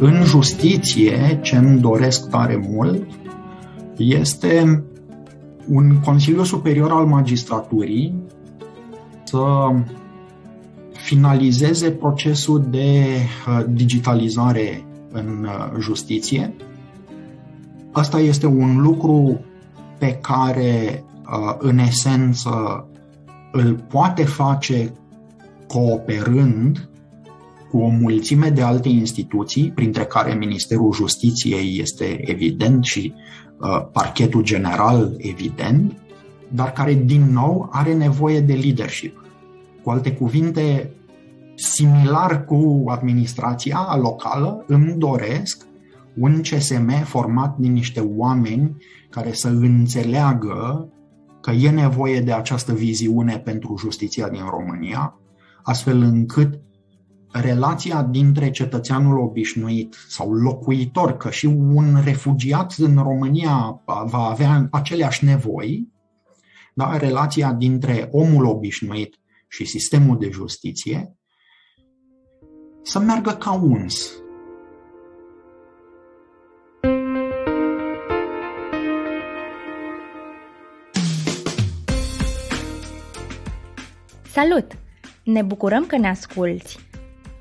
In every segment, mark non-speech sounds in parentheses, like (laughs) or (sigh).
În justiție, ce îmi doresc tare mult, este un Consiliu Superior al Magistraturii să finalizeze procesul de uh, digitalizare în uh, justiție. Asta este un lucru pe care, uh, în esență, îl poate face cooperând cu o mulțime de alte instituții, printre care Ministerul Justiției este evident și uh, parchetul general evident, dar care din nou are nevoie de leadership. Cu alte cuvinte, similar cu administrația locală, îmi doresc un CSM format din niște oameni care să înțeleagă că e nevoie de această viziune pentru justiția din România, astfel încât relația dintre cetățeanul obișnuit sau locuitor, că și un refugiat în România va avea aceleași nevoi, da? relația dintre omul obișnuit și sistemul de justiție, să meargă ca uns. Salut! Ne bucurăm că ne asculți!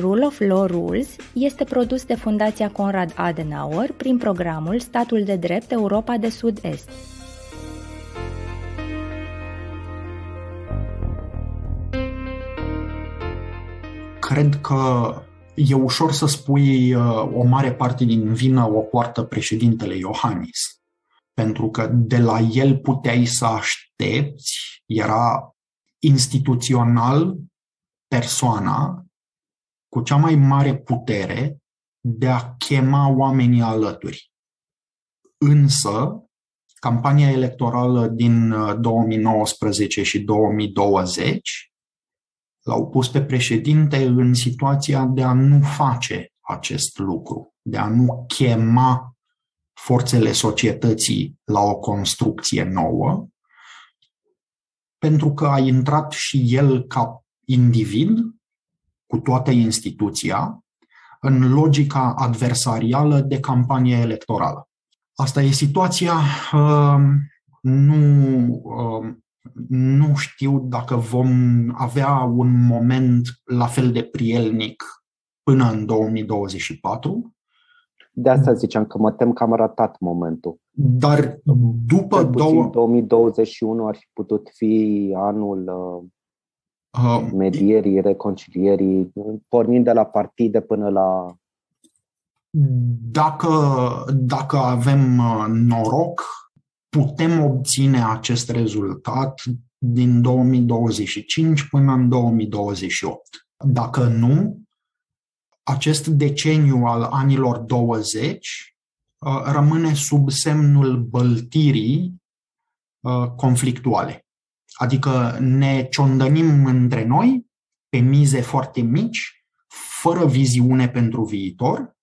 Rule of Law Rules este produs de Fundația Conrad Adenauer prin programul Statul de Drept Europa de Sud-Est. Cred că e ușor să spui uh, o mare parte din vină o poartă președintele Iohannis. Pentru că de la el puteai să aștepți, era instituțional persoana cu cea mai mare putere de a chema oamenii alături. Însă, campania electorală din 2019 uh, și 2020 l-au pus pe președinte în situația de a nu face acest lucru, de a nu chema forțele societății la o construcție nouă, pentru că a intrat și el ca individ cu toată instituția în logica adversarială de campanie electorală. Asta e situația. Um, nu, um, nu știu dacă vom avea un moment la fel de prielnic până în 2024. De asta ziceam că mă tem că am ratat momentul. Dar după două... 2021 ar fi putut fi anul uh, Uh, medierii, reconcilierii, pornind de la partide până la. Dacă, dacă avem uh, noroc, putem obține acest rezultat din 2025 până în 2028. Dacă nu, acest deceniu al anilor 20 uh, rămâne sub semnul băltirii conflictuale. Adică ne ciondănim între noi pe mize foarte mici, fără viziune pentru viitor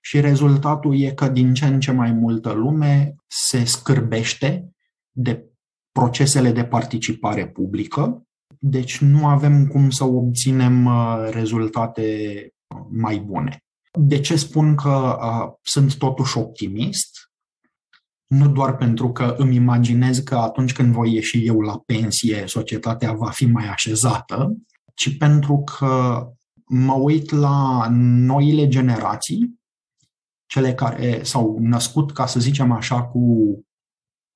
și rezultatul e că din ce în ce mai multă lume se scârbește de procesele de participare publică, deci nu avem cum să obținem uh, rezultate mai bune. De ce spun că uh, sunt totuși optimist? Nu doar pentru că îmi imaginez că atunci când voi ieși eu la pensie, societatea va fi mai așezată, ci pentru că mă uit la noile generații, cele care s-au născut, ca să zicem așa, cu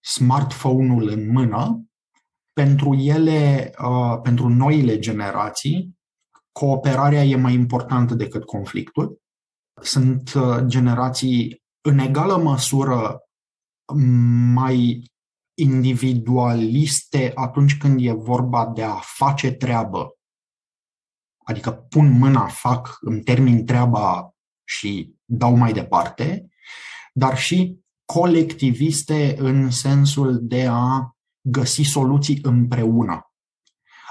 smartphone-ul în mână, pentru ele, uh, pentru noile generații, cooperarea e mai importantă decât conflictul. Sunt uh, generații în egală măsură mai individualiste atunci când e vorba de a face treabă. Adică pun mâna, fac, îmi termin treaba și dau mai departe, dar și colectiviste în sensul de a găsi soluții împreună,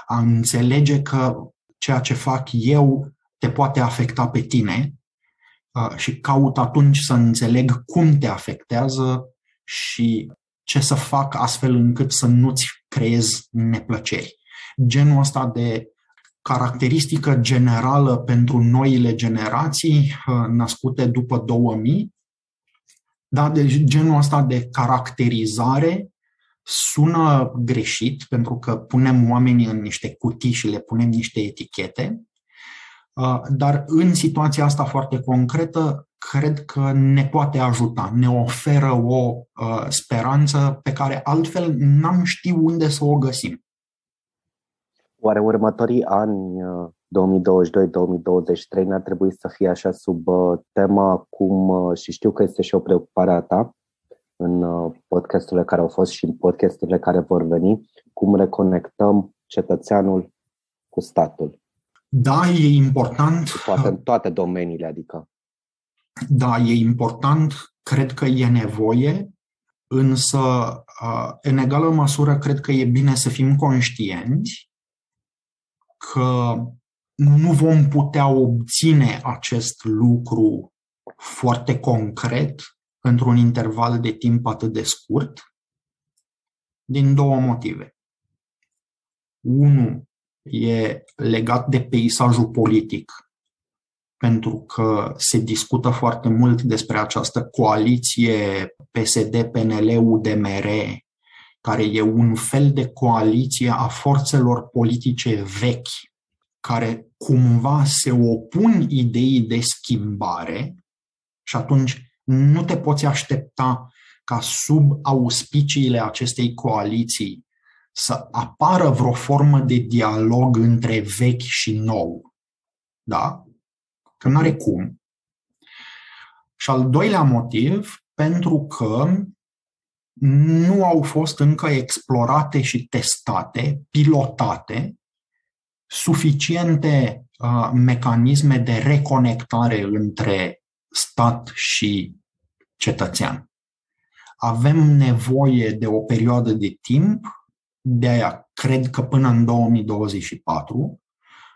a înțelege că ceea ce fac eu te poate afecta pe tine și caut atunci să înțeleg cum te afectează și ce să fac astfel încât să nu-ți creez neplăceri. Genul ăsta de caracteristică generală pentru noile generații născute după 2000, da, deci genul ăsta de caracterizare sună greșit pentru că punem oamenii în niște cutii și le punem niște etichete, dar în situația asta foarte concretă, cred că ne poate ajuta, ne oferă o speranță pe care altfel n-am ști unde să o găsim. Oare următorii ani 2022-2023 n-ar trebui să fie așa sub tema cum, și știu că este și o preocupare a ta, în podcasturile care au fost și în podcasturile care vor veni, cum reconectăm cetățeanul cu statul. Da, e important. Poate în toate domeniile, adică. Da, e important, cred că e nevoie, însă, în egală măsură, cred că e bine să fim conștienți că nu vom putea obține acest lucru foarte concret într-un interval de timp atât de scurt, din două motive. Unu, e legat de peisajul politic, pentru că se discută foarte mult despre această coaliție PSD-PNL-UDMR, care e un fel de coaliție a forțelor politice vechi, care cumva se opun ideii de schimbare și atunci nu te poți aștepta ca sub auspiciile acestei coaliții să apară vreo formă de dialog între vechi și nou. Da? Că nu are cum. Și al doilea motiv, pentru că nu au fost încă explorate și testate, pilotate, suficiente uh, mecanisme de reconectare între stat și cetățean. Avem nevoie de o perioadă de timp de aia cred că până în 2024,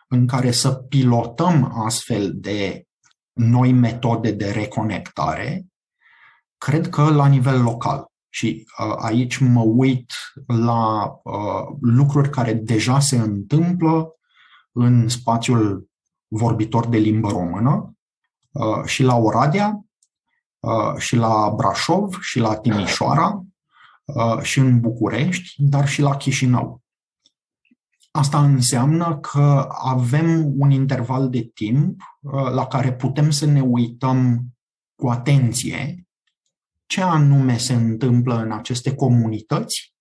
în care să pilotăm astfel de noi metode de reconectare, cred că la nivel local. Și uh, aici mă uit la uh, lucruri care deja se întâmplă în spațiul vorbitor de limbă română uh, și la Oradea, uh, și la Brașov, și la Timișoara, Uh, și în București, dar și la Chișinău. Asta înseamnă că avem un interval de timp uh, la care putem să ne uităm cu atenție ce anume se întâmplă în aceste comunități,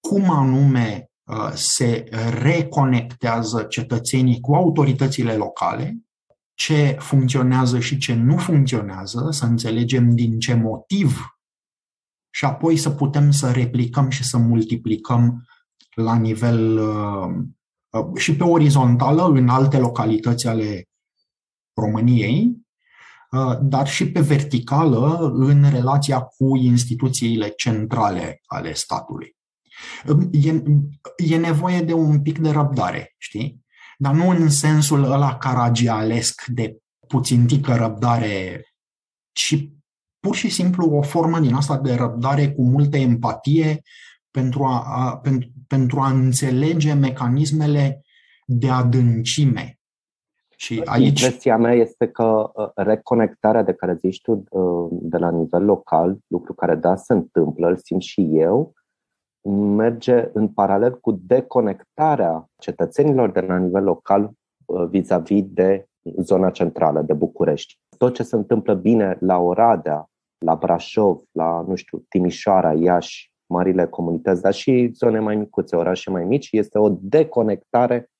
cum anume uh, se reconectează cetățenii cu autoritățile locale, ce funcționează și ce nu funcționează, să înțelegem din ce motiv și apoi să putem să replicăm și să multiplicăm la nivel uh, uh, și pe orizontală în alte localități ale României, uh, dar și pe verticală în relația cu instituțiile centrale ale statului. E, e nevoie de un pic de răbdare, știi? Dar nu în sensul ăla caragialesc de puțintică răbdare, ci pur și simplu o formă din asta de răbdare cu multă empatie pentru a, a, pentru, pentru a înțelege mecanismele de adâncime. Și aici... Impresia mea este că uh, reconectarea de care zici tu uh, de la nivel local, lucru care da se întâmplă, îl simt și eu, merge în paralel cu deconectarea cetățenilor de la nivel local uh, vis-a-vis de zona centrală de București. Tot ce se întâmplă bine la Oradea, la Brașov, la, nu știu, Timișoara, Iași, marile comunități, dar și zone mai micuțe, orașe mai mici, este o deconectare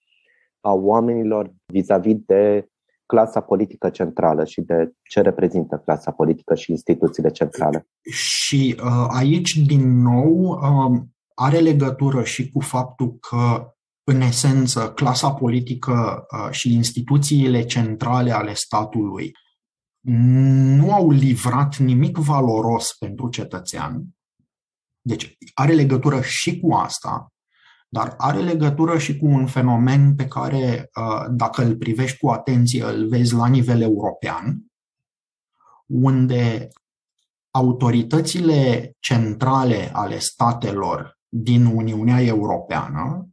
a oamenilor vis-a-vis de clasa politică centrală și de ce reprezintă clasa politică și instituțiile centrale. Și uh, aici, din nou, uh, are legătură și cu faptul că, în esență, clasa politică uh, și instituțiile centrale ale statului nu au livrat nimic valoros pentru cetățean, Deci are legătură și cu asta, dar are legătură și cu un fenomen pe care, uh, dacă îl privești cu atenție, îl vezi la nivel european, unde autoritățile centrale ale statelor din Uniunea Europeană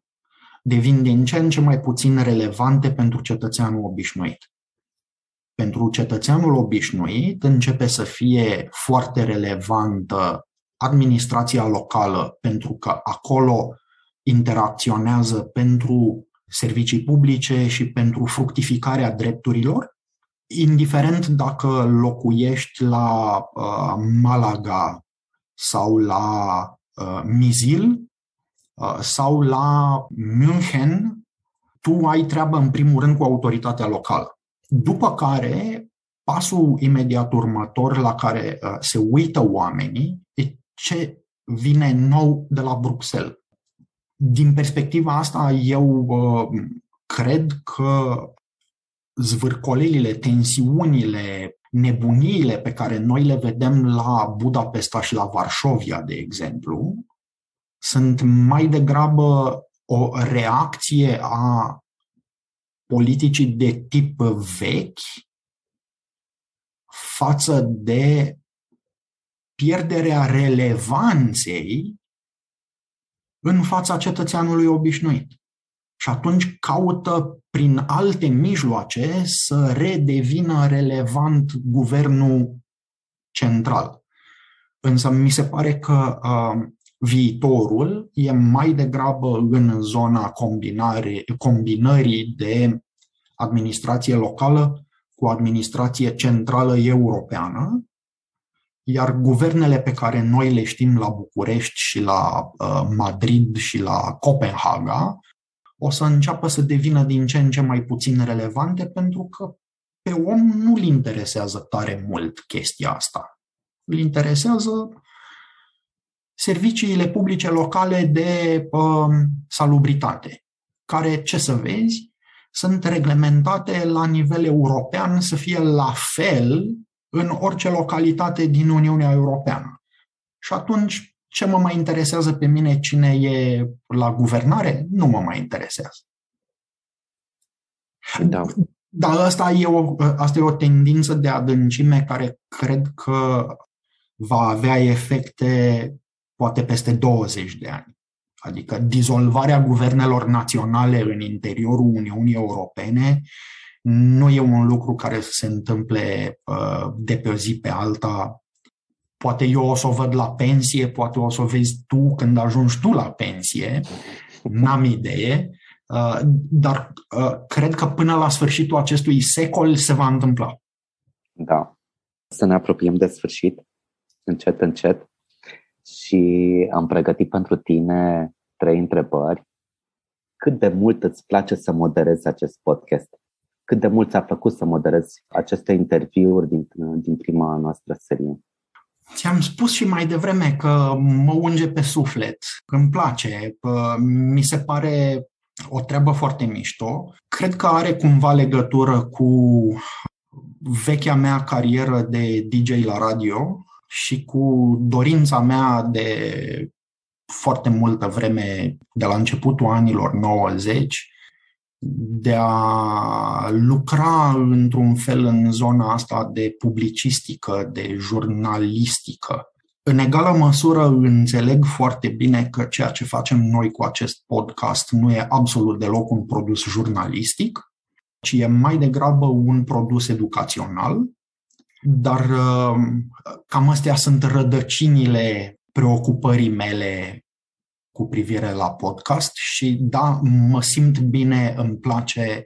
devin din ce în ce mai puțin relevante pentru cetățeanul obișnuit. Pentru cetățeanul obișnuit începe să fie foarte relevantă administrația locală, pentru că acolo interacționează pentru servicii publice și pentru fructificarea drepturilor, indiferent dacă locuiești la uh, Malaga sau la uh, Mizil uh, sau la München, tu ai treabă în primul rând cu autoritatea locală. După care, pasul imediat următor la care uh, se uită oamenii e ce vine nou de la Bruxelles. Din perspectiva asta, eu uh, cred că zvârcolelile, tensiunile, nebuniile pe care noi le vedem la Budapesta și la Varșovia, de exemplu, sunt mai degrabă o reacție a politicii de tip vechi față de pierderea relevanței în fața cetățeanului obișnuit. Și atunci caută prin alte mijloace să redevină relevant guvernul central. Însă mi se pare că uh, viitorul e mai degrabă în zona combinare, combinării de administrație locală cu administrație centrală europeană, iar guvernele pe care noi le știm la București și la uh, Madrid și la Copenhaga o să înceapă să devină din ce în ce mai puțin relevante pentru că pe om nu-l interesează tare mult chestia asta. Îl interesează serviciile publice locale de uh, salubritate, care, ce să vezi, sunt reglementate la nivel european să fie la fel în orice localitate din Uniunea Europeană. Și atunci, ce mă mai interesează pe mine cine e la guvernare? Nu mă mai interesează. Da. Dar asta e, o, asta e o tendință de adâncime care cred că va avea efecte poate peste 20 de ani. Adică dizolvarea guvernelor naționale în interiorul Uniunii Europene nu e un lucru care să se întâmple uh, de pe o zi pe alta. Poate eu o să o văd la pensie, poate o să o vezi tu când ajungi tu la pensie, n-am idee, uh, dar uh, cred că până la sfârșitul acestui secol se va întâmpla. Da. Să ne apropiem de sfârșit, încet, încet și am pregătit pentru tine trei întrebări. Cât de mult îți place să moderezi acest podcast? Cât de mult ți-a plăcut să moderezi aceste interviuri din, din prima noastră serie? Ți-am spus și mai devreme că mă unge pe suflet, că îmi place, mi se pare o treabă foarte mișto. Cred că are cumva legătură cu vechea mea carieră de DJ la radio, și cu dorința mea de foarte multă vreme, de la începutul anilor 90, de a lucra într-un fel în zona asta de publicistică, de jurnalistică. În egală măsură înțeleg foarte bine că ceea ce facem noi cu acest podcast nu e absolut deloc un produs jurnalistic, ci e mai degrabă un produs educațional dar uh, cam astea sunt rădăcinile preocupării mele cu privire la podcast și da, mă simt bine, îmi place,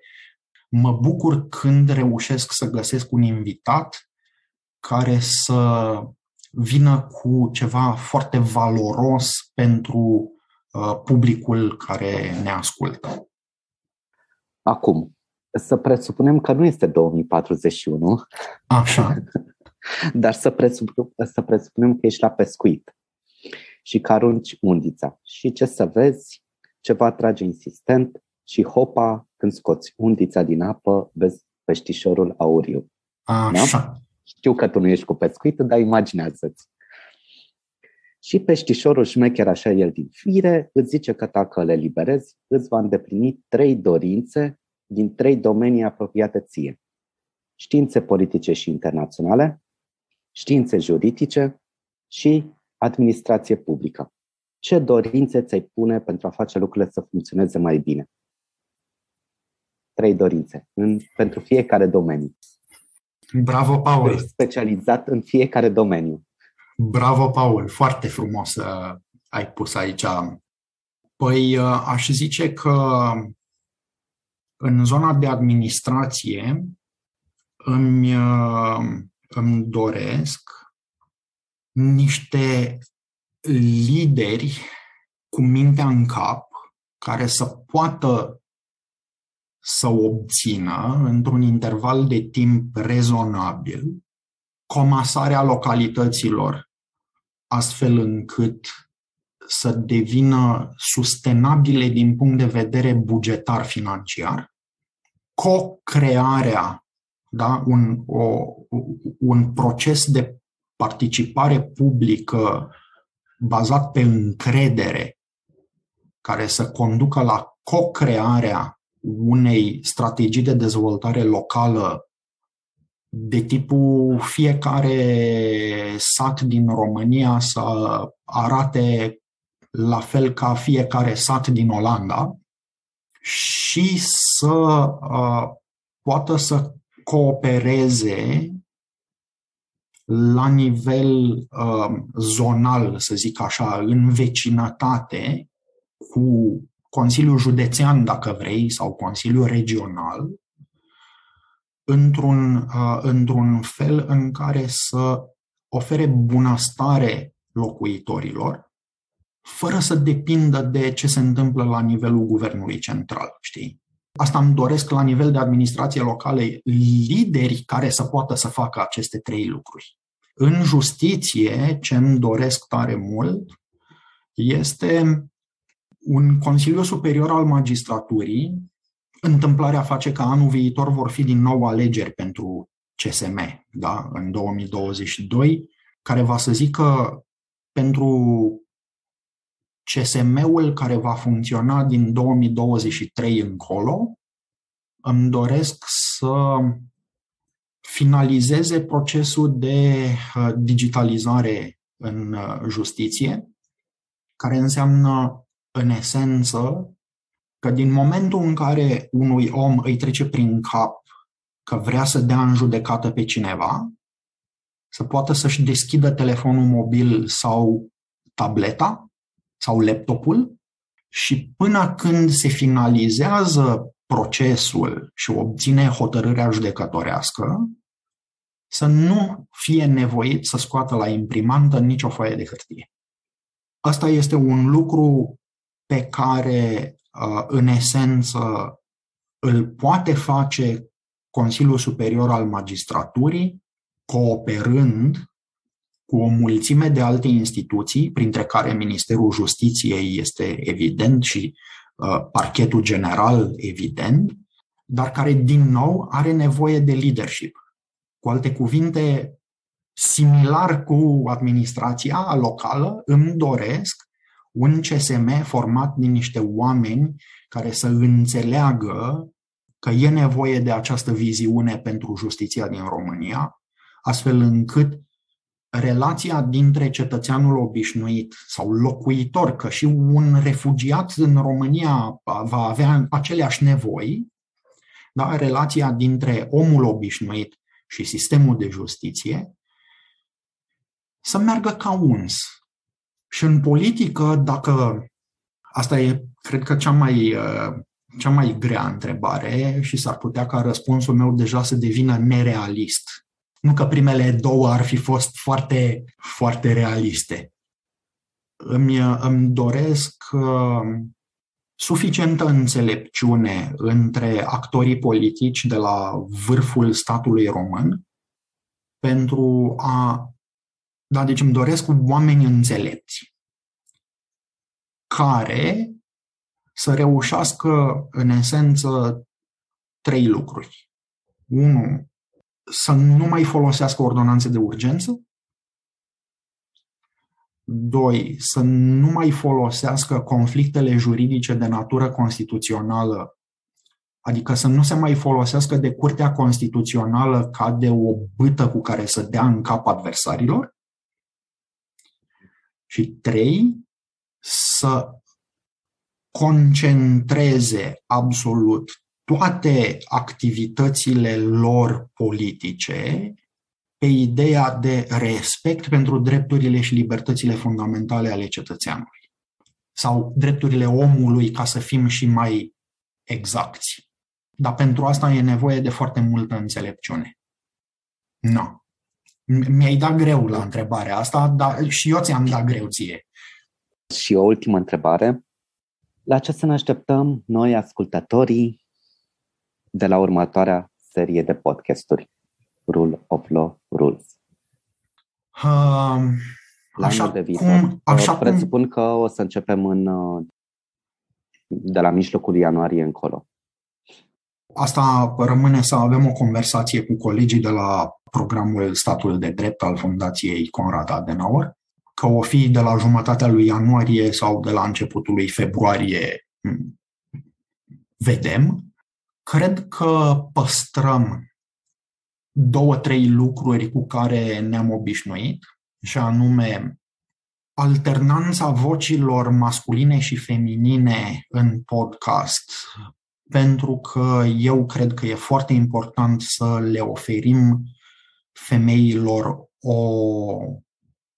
mă bucur când reușesc să găsesc un invitat care să vină cu ceva foarte valoros pentru uh, publicul care ne ascultă. Acum, să presupunem că nu este 2041. Așa. (laughs) Dar să, presupunem, să presupunem că ești la pescuit și că arunci undița. Și ce să vezi, ceva trage insistent și hopa, când scoți undița din apă, vezi peștișorul auriu. Așa. Da? Știu că tu nu ești cu pescuit, dar imaginează-ți. Și peștișorul șmecher, așa el din fire, îți zice că dacă le liberezi, îți va îndeplini trei dorințe din trei domenii apropiate ție. Științe politice și internaționale, științe juridice și administrație publică. Ce dorințe ți-ai pune pentru a face lucrurile să funcționeze mai bine? Trei dorințe în, pentru fiecare domeniu. Bravo, Paul! Specializat în fiecare domeniu. Bravo, Paul! Foarte frumos uh, ai pus aici. Păi uh, aș zice că în zona de administrație îmi, uh, îmi doresc niște lideri cu mintea în cap care să poată să obțină într-un interval de timp rezonabil comasarea localităților astfel încât să devină sustenabile din punct de vedere bugetar financiar, co-crearea, da, un, o, un proces de participare publică bazat pe încredere, care să conducă la co-crearea unei strategii de dezvoltare locală de tipul fiecare sat din România să arate la fel ca fiecare sat din Olanda și să uh, poată să coopereze la nivel uh, zonal, să zic așa, în vecinătate cu Consiliul Județean, dacă vrei, sau Consiliul Regional, într-un, uh, într-un fel în care să ofere bunăstare locuitorilor, fără să depindă de ce se întâmplă la nivelul guvernului central, știi? Asta îmi doresc la nivel de administrație locale lideri care să poată să facă aceste trei lucruri. În justiție, ce îmi doresc tare mult este un Consiliu Superior al Magistraturii. Întâmplarea face că anul viitor vor fi din nou alegeri pentru CSM, da? în 2022, care va să zică pentru CSM-ul care va funcționa din 2023 încolo, îmi doresc să finalizeze procesul de uh, digitalizare în uh, justiție, care înseamnă, în esență, că din momentul în care unui om îi trece prin cap că vrea să dea în judecată pe cineva, să poată să-și deschidă telefonul mobil sau tableta sau laptopul și până când se finalizează procesul și obține hotărârea judecătorească, să nu fie nevoit să scoată la imprimantă nicio foaie de hârtie. Asta este un lucru pe care, uh, în esență, îl poate face Consiliul Superior al Magistraturii, cooperând cu o mulțime de alte instituții, printre care Ministerul Justiției este evident și uh, parchetul general evident, dar care, din nou, are nevoie de leadership. Cu alte cuvinte, similar cu administrația locală, îmi doresc un CSM format din niște oameni care să înțeleagă că e nevoie de această viziune pentru justiția din România, astfel încât relația dintre cetățeanul obișnuit sau locuitor, că și un refugiat în România va avea aceleași nevoi, da? relația dintre omul obișnuit și sistemul de justiție, să meargă ca uns. Și în politică, dacă asta e, cred că, cea mai, cea mai grea întrebare și s-ar putea ca răspunsul meu deja să devină nerealist nu că primele două ar fi fost foarte, foarte realiste. Îmi, îmi doresc uh, suficientă înțelepciune între actorii politici de la vârful statului român pentru a. Da, deci îmi doresc oameni înțelepți care să reușească, în esență, trei lucruri. Unu, să nu mai folosească ordonanțe de urgență. Doi, să nu mai folosească conflictele juridice de natură constituțională, adică să nu se mai folosească de Curtea Constituțională ca de o bâtă cu care să dea în cap adversarilor. Și trei, să concentreze absolut toate activitățile lor politice pe ideea de respect pentru drepturile și libertățile fundamentale ale cetățeanului sau drepturile omului, ca să fim și mai exacti. Dar pentru asta e nevoie de foarte multă înțelepciune. Nu. Mi-ai dat greu la întrebarea asta, dar și eu ți-am dat greu ție. Și o ultimă întrebare. La ce să ne așteptăm noi, ascultătorii, de la următoarea serie de podcasturi? Rule of Law Rules. Uh, așa de viitor. Cum, așa Presupun cum... că o să începem în, de la mijlocul ianuarie încolo. Asta rămâne să avem o conversație cu colegii de la programul Statul de Drept al Fundației Conrad Adenauer, că o fi de la jumătatea lui ianuarie sau de la începutul lui februarie, vedem. Cred că păstrăm două, trei lucruri cu care ne-am obișnuit, și anume alternanța vocilor masculine și feminine în podcast, pentru că eu cred că e foarte important să le oferim femeilor o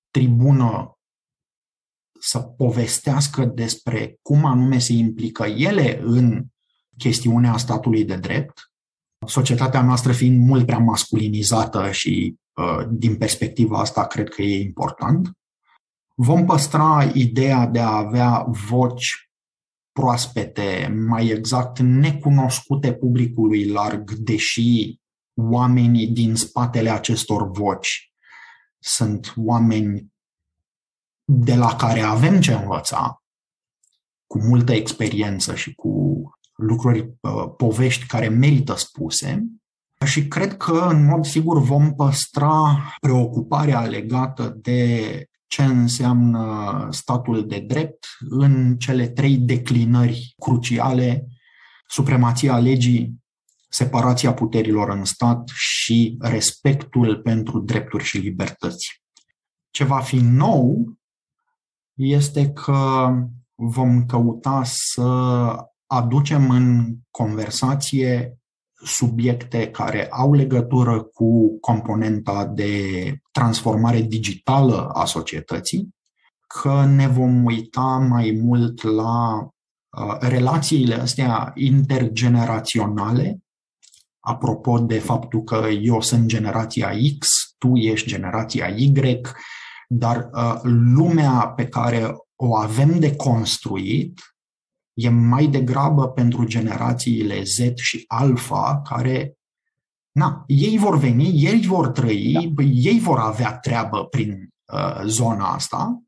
tribună să povestească despre cum anume se implică ele în chestiunea statului de drept, societatea noastră fiind mult prea masculinizată și uh, din perspectiva asta cred că e important. Vom păstra ideea de a avea voci proaspete, mai exact necunoscute publicului larg, deși oamenii din spatele acestor voci sunt oameni de la care avem ce învăța, cu multă experiență și cu lucruri, uh, povești care merită spuse și cred că, în mod sigur, vom păstra preocuparea legată de ce înseamnă statul de drept în cele trei declinări cruciale, supremația legii, separația puterilor în stat și respectul pentru drepturi și libertăți. Ce va fi nou este că vom căuta să aducem în conversație subiecte care au legătură cu componenta de transformare digitală a societății, că ne vom uita mai mult la uh, relațiile astea intergeneraționale, apropo de faptul că eu sunt generația X, tu ești generația Y, dar uh, lumea pe care o avem de construit e mai degrabă pentru generațiile Z și Alpha, care, na, ei vor veni, ei vor trăi, da. ei vor avea treabă prin uh, zona asta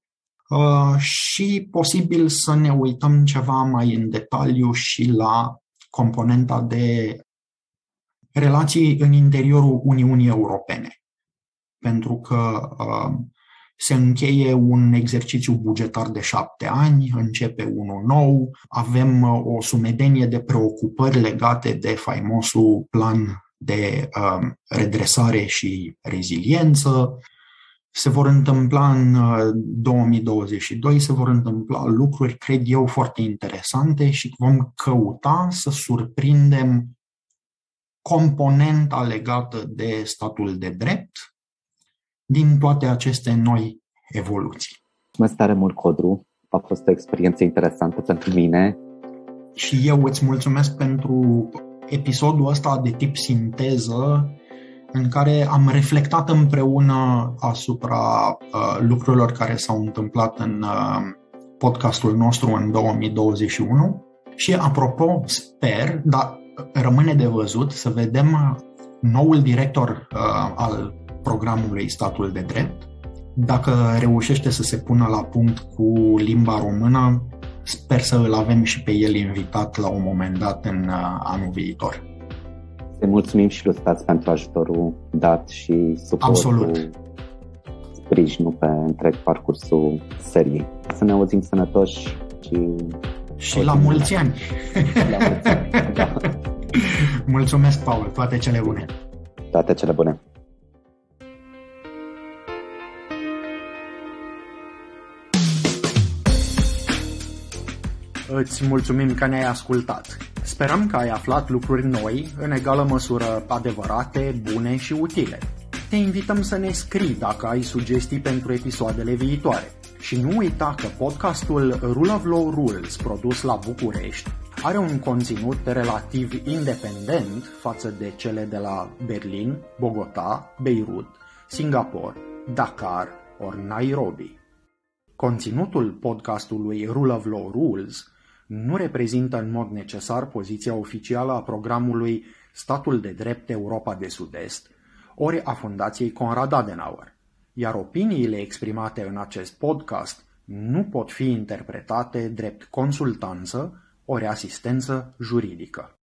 uh, și posibil să ne uităm ceva mai în detaliu și la componenta de relații în interiorul Uniunii Europene. Pentru că uh, se încheie un exercițiu bugetar de șapte ani, începe unul nou, avem uh, o sumedenie de preocupări legate de faimosul plan de uh, redresare și reziliență. Se vor întâmpla în 2022, uh, se vor întâmpla lucruri, cred eu, foarte interesante și vom căuta să surprindem componenta legată de statul de drept, din toate aceste noi evoluții. Mulțumesc tare mult, Codru. A fost o experiență interesantă pentru mine. Și eu îți mulțumesc pentru episodul ăsta de tip sinteză în care am reflectat împreună asupra uh, lucrurilor care s-au întâmplat în uh, podcastul nostru în 2021. Și apropo, sper, dar rămâne de văzut să vedem noul director uh, al programului Statul de Drept. Dacă reușește să se pună la punct cu limba română, sper să îl avem și pe el invitat la un moment dat în uh, anul viitor. Te mulțumim și lui Stați pentru ajutorul dat și suportul Absolut. sprijinul pe întreg parcursul seriei. Să ne auzim sănătoși și... Și la mulți ani! La mulți ani, (laughs) da. Mulțumesc, Paul! Toate cele bune! Toate cele bune! Îți mulțumim că ne-ai ascultat. Sperăm că ai aflat lucruri noi, în egală măsură adevărate, bune și utile. Te invităm să ne scrii dacă ai sugestii pentru episoadele viitoare. Și nu uita că podcastul Rule of Law Rules, produs la București, are un conținut relativ independent față de cele de la Berlin, Bogota, Beirut, Singapore, Dakar ori Nairobi. Conținutul podcastului Rule of Law Rules nu reprezintă în mod necesar poziția oficială a programului Statul de Drept Europa de Sud-Est, ori a Fundației Conrad Adenauer, iar opiniile exprimate în acest podcast nu pot fi interpretate drept consultanță ori asistență juridică.